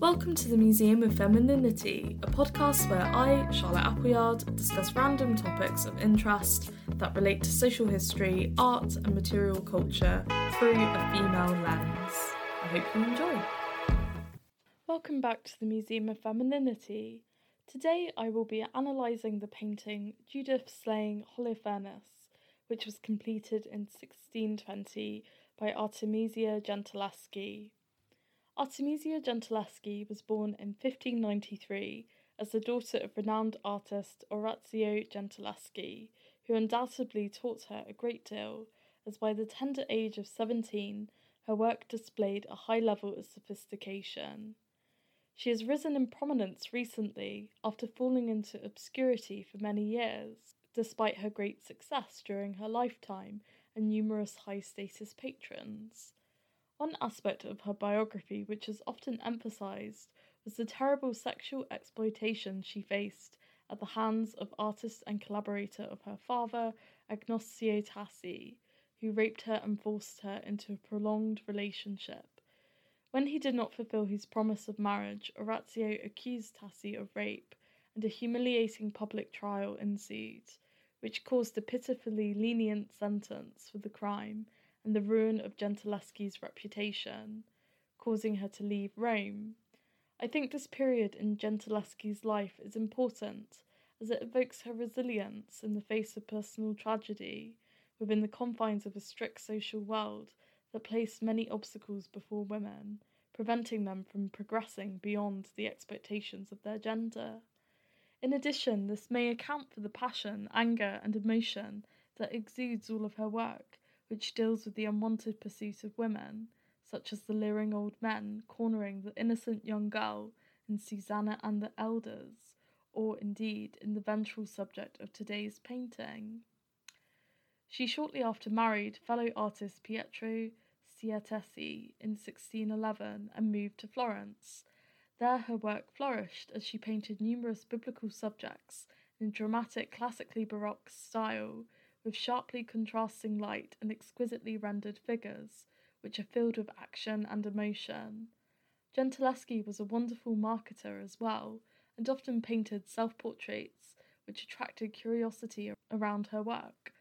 Welcome to the Museum of Femininity, a podcast where I, Charlotte Appleyard, discuss random topics of interest that relate to social history, art, and material culture through a female lens. I hope you enjoy. Welcome back to the Museum of Femininity. Today I will be analysing the painting Judith Slaying Holofernes, which was completed in 1620 by Artemisia Gentileschi. Artemisia Gentileschi was born in 1593 as the daughter of renowned artist Orazio Gentileschi, who undoubtedly taught her a great deal, as by the tender age of 17 her work displayed a high level of sophistication. She has risen in prominence recently after falling into obscurity for many years, despite her great success during her lifetime and numerous high status patrons. One aspect of her biography which is often emphasized was the terrible sexual exploitation she faced at the hands of artist and collaborator of her father, Agostino Tassi, who raped her and forced her into a prolonged relationship. When he did not fulfill his promise of marriage, Orazio accused Tassi of rape, and a humiliating public trial ensued, which caused a pitifully lenient sentence for the crime and the ruin of Gentileschi's reputation, causing her to leave Rome. I think this period in Gentileschi's life is important as it evokes her resilience in the face of personal tragedy within the confines of a strict social world that placed many obstacles before women, preventing them from progressing beyond the expectations of their gender. In addition, this may account for the passion, anger, and emotion that exudes all of her work, which deals with the unwanted pursuit of women, such as the leering old men cornering the innocent young girl in Susanna and the Elders, or indeed in the ventral subject of today's painting. She shortly after married fellow artist Pietro Stiattesi in 1611 and moved to Florence. There her work flourished as she painted numerous biblical subjects in dramatic classically baroque style with sharply contrasting light and exquisitely rendered figures, which are filled with action and emotion. Gentileschi was a wonderful marketer as well, and often painted self portraits, which attracted curiosity around her work.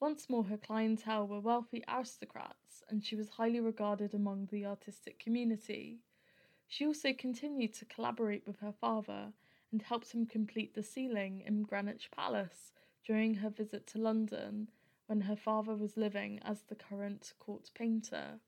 Once more, her clientele were wealthy aristocrats, and she was highly regarded among the artistic community. She also continued to collaborate with her father and helped him complete the ceiling in Greenwich Palace, during her visit to London when her father was living as the current court painter.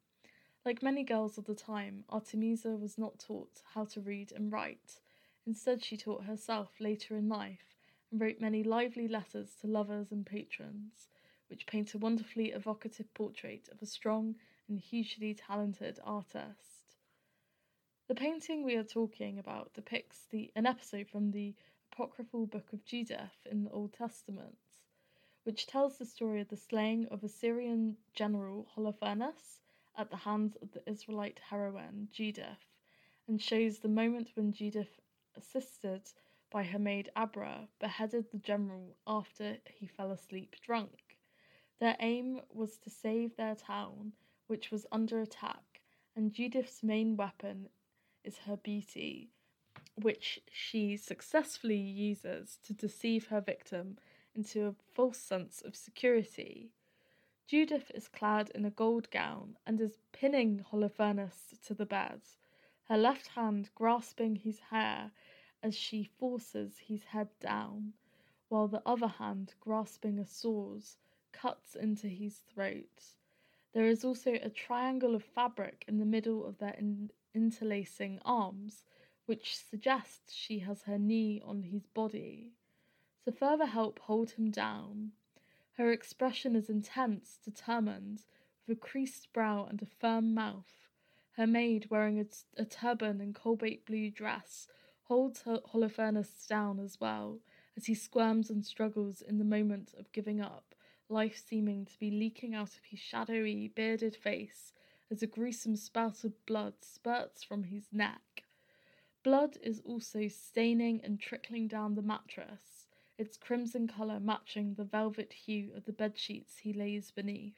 Like many girls of the time, Artemisia was not taught how to read and write. Instead, she taught herself later in life and wrote many lively letters to lovers and patrons, which paint a wonderfully evocative portrait of a strong and hugely talented artist. The painting we are talking about depicts the, an episode from the apocryphal book of Judith in the Old Testament, which tells the story of the slaying of Assyrian general Holofernes at the hands of the Israelite heroine Judith, and shows the moment when Judith, assisted by her maid Abra, beheaded the general after he fell asleep drunk. Their aim was to save their town, which was under attack, and Judith's main weapon is her beauty, which she successfully uses to deceive her victim into a false sense of security. Judith is clad in a gold gown and is pinning Holofernes to the bed, her left hand grasping his hair as she forces his head down, while the other hand, grasping a sword, cuts into his throat. There is also a triangle of fabric in the middle of their in- interlacing arms, which suggests she has her knee on his body. To further help hold him down, her expression is intense, determined, with a creased brow and a firm mouth. Her maid, wearing a, turban and cobalt blue dress, holds Holofernes down as well, as he squirms and struggles in the moment of giving up, life seeming to be leaking out of his shadowy, bearded face as a gruesome spout of blood spurts from his neck. Blood is also staining and trickling down the mattress, its crimson colour matching the velvet hue of the bed sheets he lays beneath.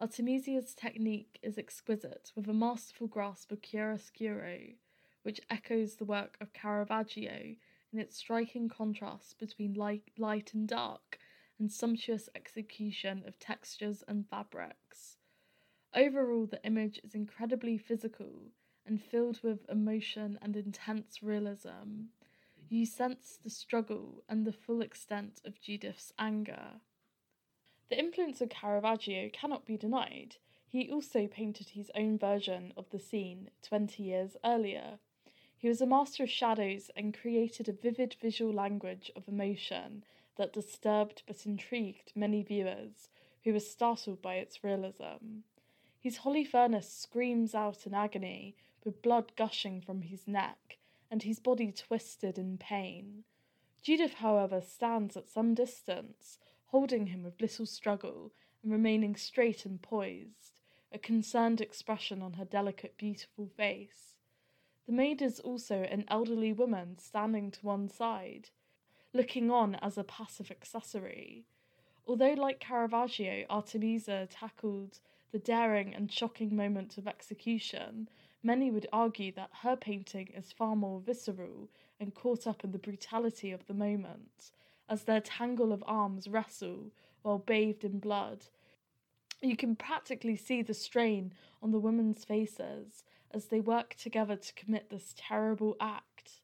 Artemisia's technique is exquisite, with a masterful grasp of chiaroscuro, which echoes the work of Caravaggio in its striking contrast between light, light and dark and sumptuous execution of textures and fabrics. Overall, the image is incredibly physical and filled with emotion and intense realism. You sense the struggle and the full extent of Judith's anger. The influence of Caravaggio cannot be denied. He also painted his own version of the scene 20 years earlier. He was a master of shadows and created a vivid visual language of emotion that disturbed but intrigued many viewers who were startled by its realism. His Holofernes screams out in agony, with blood gushing from his neck, and his body twisted in pain. Judith, however, stands at some distance, holding him with little struggle and remaining straight and poised, a concerned expression on her delicate, beautiful face. The maid is also an elderly woman standing to one side, looking on as a passive accessory. Although, like Caravaggio, Artemisia tackled the daring and shocking moment of execution, many would argue that her painting is far more visceral and caught up in the brutality of the moment, as their tangle of arms wrestle while bathed in blood. You can practically see the strain on the women's faces as they work together to commit this terrible act.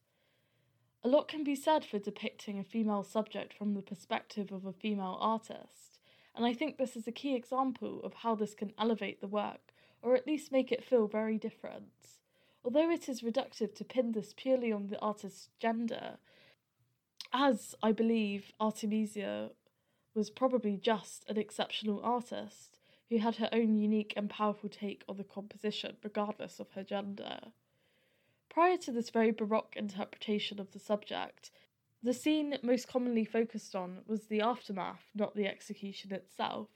A lot can be said for depicting a female subject from the perspective of a female artist, and I think this is a key example of how this can elevate the work, or at least make it feel very different. Although it is reductive to pin this purely on the artist's gender, as I believe Artemisia was probably just an exceptional artist who had her own unique and powerful take on the composition, regardless of her gender. Prior to this very baroque interpretation of the subject, the scene most commonly focused on was the aftermath, not the execution itself.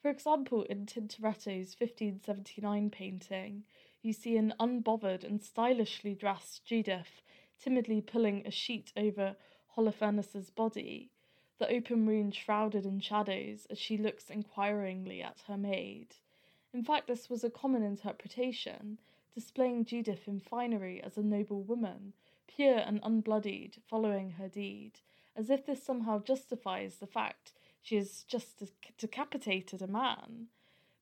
For example, in Tintoretto's 1579 painting, you see an unbothered and stylishly dressed Judith timidly pulling a sheet over Holofernes's body, the open wound shrouded in shadows as she looks inquiringly at her maid. In fact, this was a common interpretation, displaying Judith in finery as a noble woman, pure and unbloodied, following her deed, as if this somehow justifies the fact she has just decapitated a man,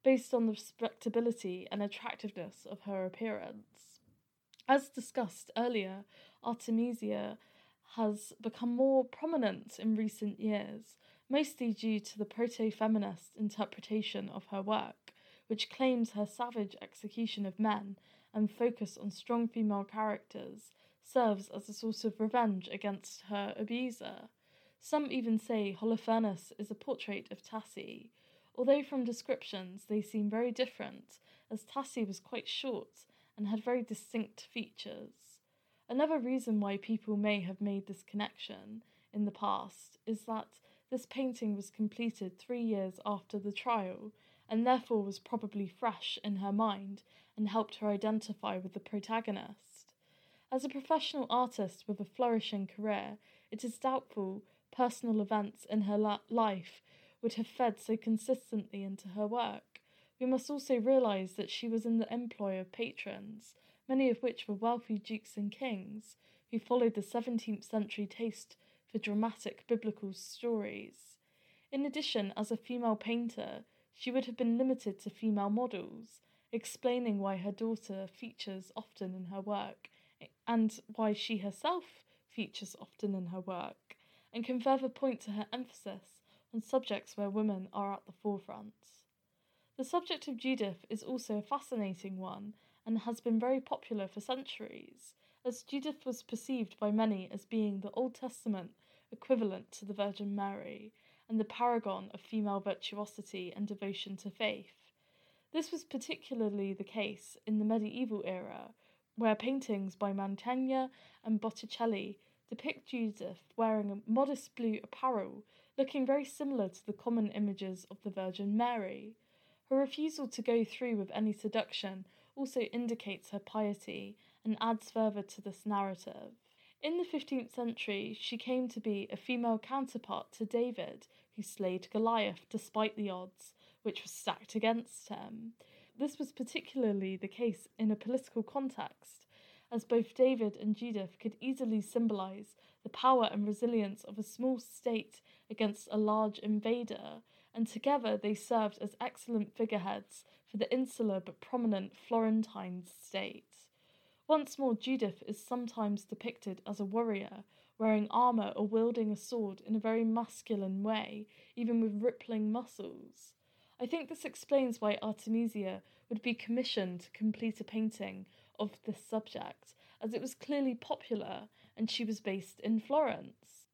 based on the respectability and attractiveness of her appearance. As discussed earlier, Artemisia has become more prominent in recent years, mostly due to the proto feminist interpretation of her work, which claims her savage execution of men and focus on strong female characters serves as a source of revenge against her abuser. Some even say Holofernes is a portrait of Tassi, although from descriptions they seem very different, as Tassi was quite short and had very distinct features. Another reason why people may have made this connection in the past is that this painting was completed three years after the trial and therefore was probably fresh in her mind and helped her identify with the protagonist. As a professional artist with a flourishing career, it is doubtful personal events in her la- life would have fed so consistently into her work. We must also realise that she was in the employ of patrons, many of which were wealthy dukes and kings, who followed the 17th century taste for dramatic biblical stories. In addition, as a female painter, she would have been limited to female models, explaining why her daughter features often in her work and why she herself features often in her work, and can further point to her emphasis on subjects where women are at the forefront. The subject of Judith is also a fascinating one and has been very popular for centuries, as Judith was perceived by many as being the Old Testament equivalent to the Virgin Mary and the paragon of female virtuosity and devotion to faith. This was particularly the case in the medieval era, where paintings by Mantegna and Botticelli depict Judith wearing a modest blue apparel, looking very similar to the common images of the Virgin Mary. Her refusal to go through with any seduction also indicates her piety and adds further to this narrative. In the 15th century, she came to be a female counterpart to David, who slayed Goliath despite the odds, which were stacked against him. This was particularly the case in a political context, as both David and Judith could easily symbolize the power and resilience of a small state against a large invader, and together they served as excellent figureheads for the insular but prominent Florentine state. Once more, Judith is sometimes depicted as a warrior, wearing armour or wielding a sword in a very masculine way, even with rippling muscles. I think this explains why Artemisia would be commissioned to complete a painting of this subject, as it was clearly popular and she was based in Florence.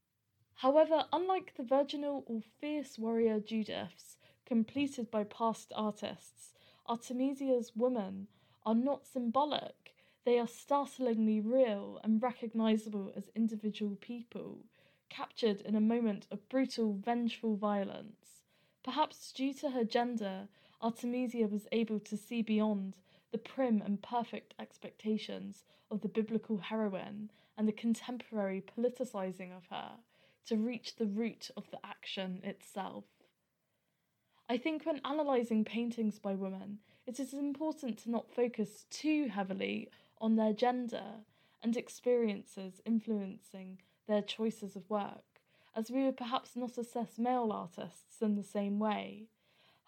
However, unlike the virginal or fierce warrior Judiths completed by past artists, Artemisia's women are not symbolic, they are startlingly real and recognizable as individual people, captured in a moment of brutal, vengeful violence. Perhaps due to her gender, Artemisia was able to see beyond the prim and perfect expectations of the biblical heroine and the contemporary politicizing of her to reach the root of the action itself. I think when analysing paintings by women, it is important to not focus too heavily on their gender and experiences influencing their choices of work, as we would perhaps not assess male artists in the same way.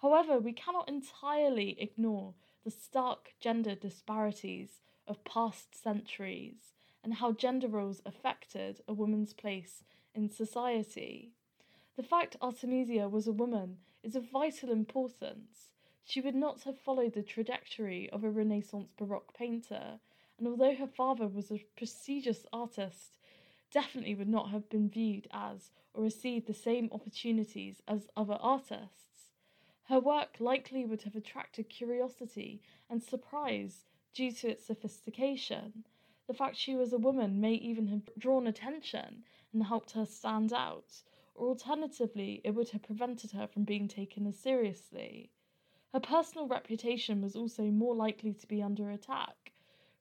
However, we cannot entirely ignore the stark gender disparities of past centuries and how gender roles affected a woman's place in society. The fact Artemisia was a woman is of vital importance. She would not have followed the trajectory of a Renaissance Baroque painter, and although her father was a prestigious artist, definitely would not have been viewed as or received the same opportunities as other artists. Her work likely would have attracted curiosity and surprise due to its sophistication. The fact she was a woman may even have drawn attention and helped her stand out, or alternatively, it would have prevented her from being taken as seriously. Her personal reputation was also more likely to be under attack.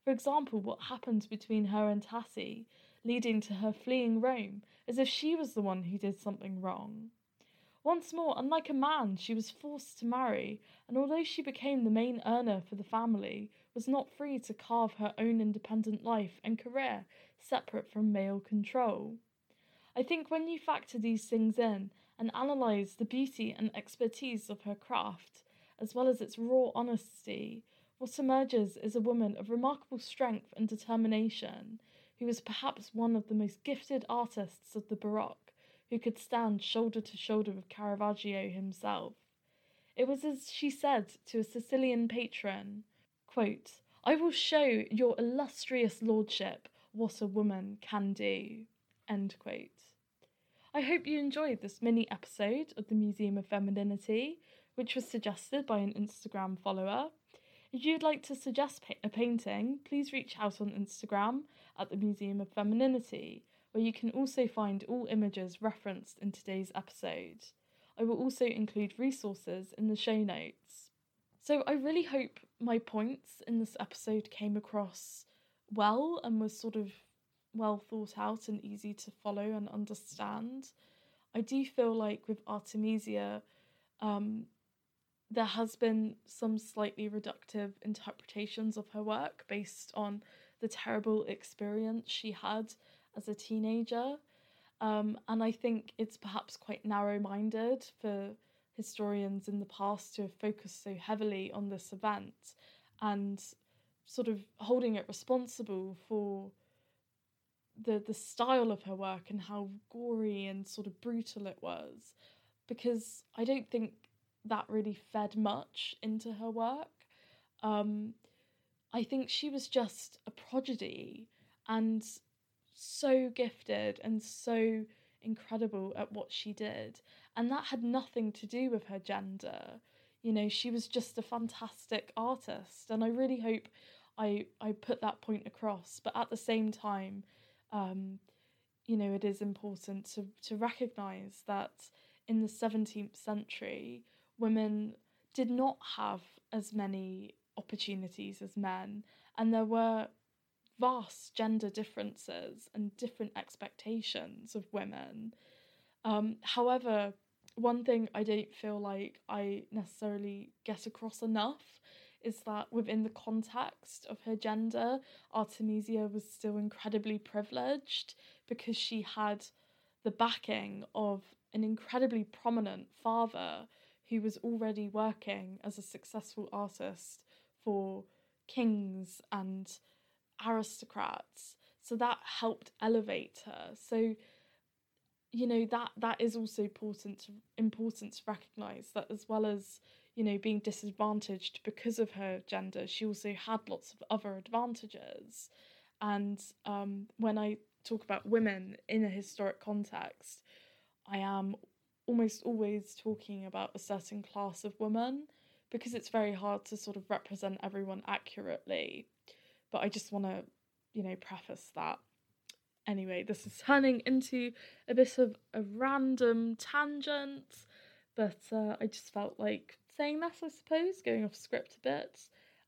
For example, what happened between her and Tassi, leading to her fleeing Rome, as if she was the one who did something wrong. Once more, unlike a man, she was forced to marry, and although she became the main earner for the family, was not free to carve her own independent life and career separate from male control. I think when you factor these things in and analyse the beauty and expertise of her craft, as well as its raw honesty, what emerges is a woman of remarkable strength and determination, who was perhaps one of the most gifted artists of the Baroque who could stand shoulder to shoulder with Caravaggio himself. It was as she said to a Sicilian patron, quote, I will show your illustrious lordship what a woman can do. End quote. I hope you enjoyed this mini episode of the Museum of Femininity, which was suggested by an Instagram follower. If you'd like to suggest a painting, please reach out on Instagram at the Museum of Femininity where you can also find all images referenced in today's episode. I will also include resources in the show notes. So, I really hope my points in this episode came across well and was sort of well thought out and easy to follow and understand. I do feel like with Artemisia, um, there has been some slightly reductive interpretations of her work based on the terrible experience she had as a teenager. Um, and I think it's perhaps quite narrow minded for historians in the past to have focused so heavily on this event and sort of holding it responsible for the the style of her work and how gory and sort of brutal it was because I don't think that really fed much into her work. Um, I think she was just a prodigy and so gifted and so incredible at what she did. And that had nothing to do with her gender. You know, she was just a fantastic artist. And I really hope I, I put that point across. But at the same time, um, you know, it is important to, to recognize that in the 17th century, women did not have as many opportunities as men, and there were vast gender differences and different expectations of women. Um, however, one thing I don't feel like I necessarily get across enough is that within the context of her gender, Artemisia was still incredibly privileged because she had the backing of an incredibly prominent father who was already working as a successful artist for kings and aristocrats. So that helped elevate her. So you know that that is also important to, important to recognize that as well as you know being disadvantaged because of her gender she also had lots of other advantages and um, when i talk about women in a historic context i am almost always talking about a certain class of women because it's very hard to sort of represent everyone accurately but i just want to you know preface that Anyway, this is turning into a bit of a random tangent, but uh, I just felt like saying that, I suppose, going off script a bit.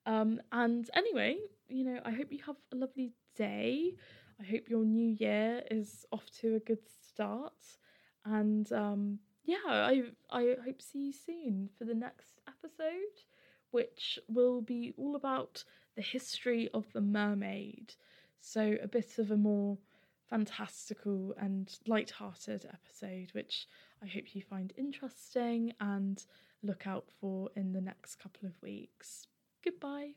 Um, and anyway, you know, I hope you have a lovely day. I hope your new year is off to a good start. And um, yeah, I I hope to see you soon for the next episode, which will be all about the history of the mermaid. So a bit of a more fantastical and light-hearted episode, which I hope you find interesting and look out for in the next couple of weeks. Goodbye.